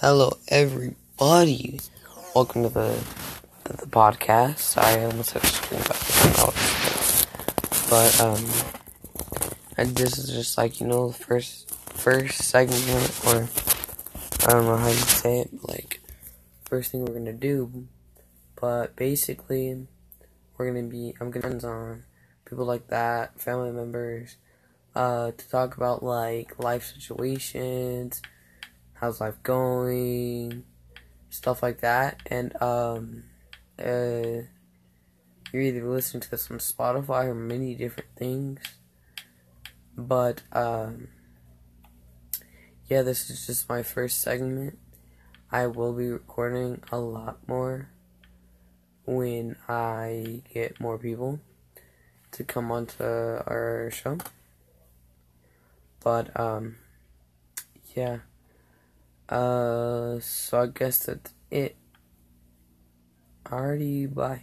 Hello, everybody. Welcome to the to the podcast. I almost had a screen back, but um, and this is just like you know the first first segment, or I don't know how you say it, but like first thing we're gonna do. But basically, we're gonna be I'm gonna hands on people like that, family members, uh, to talk about like life situations how's life going, stuff like that. And um, uh, you're either listening to this on Spotify or many different things. But um, yeah, this is just my first segment. I will be recording a lot more when I get more people to come onto our show. But um, yeah. Uh, so I guess that's it. Alrighty, bye.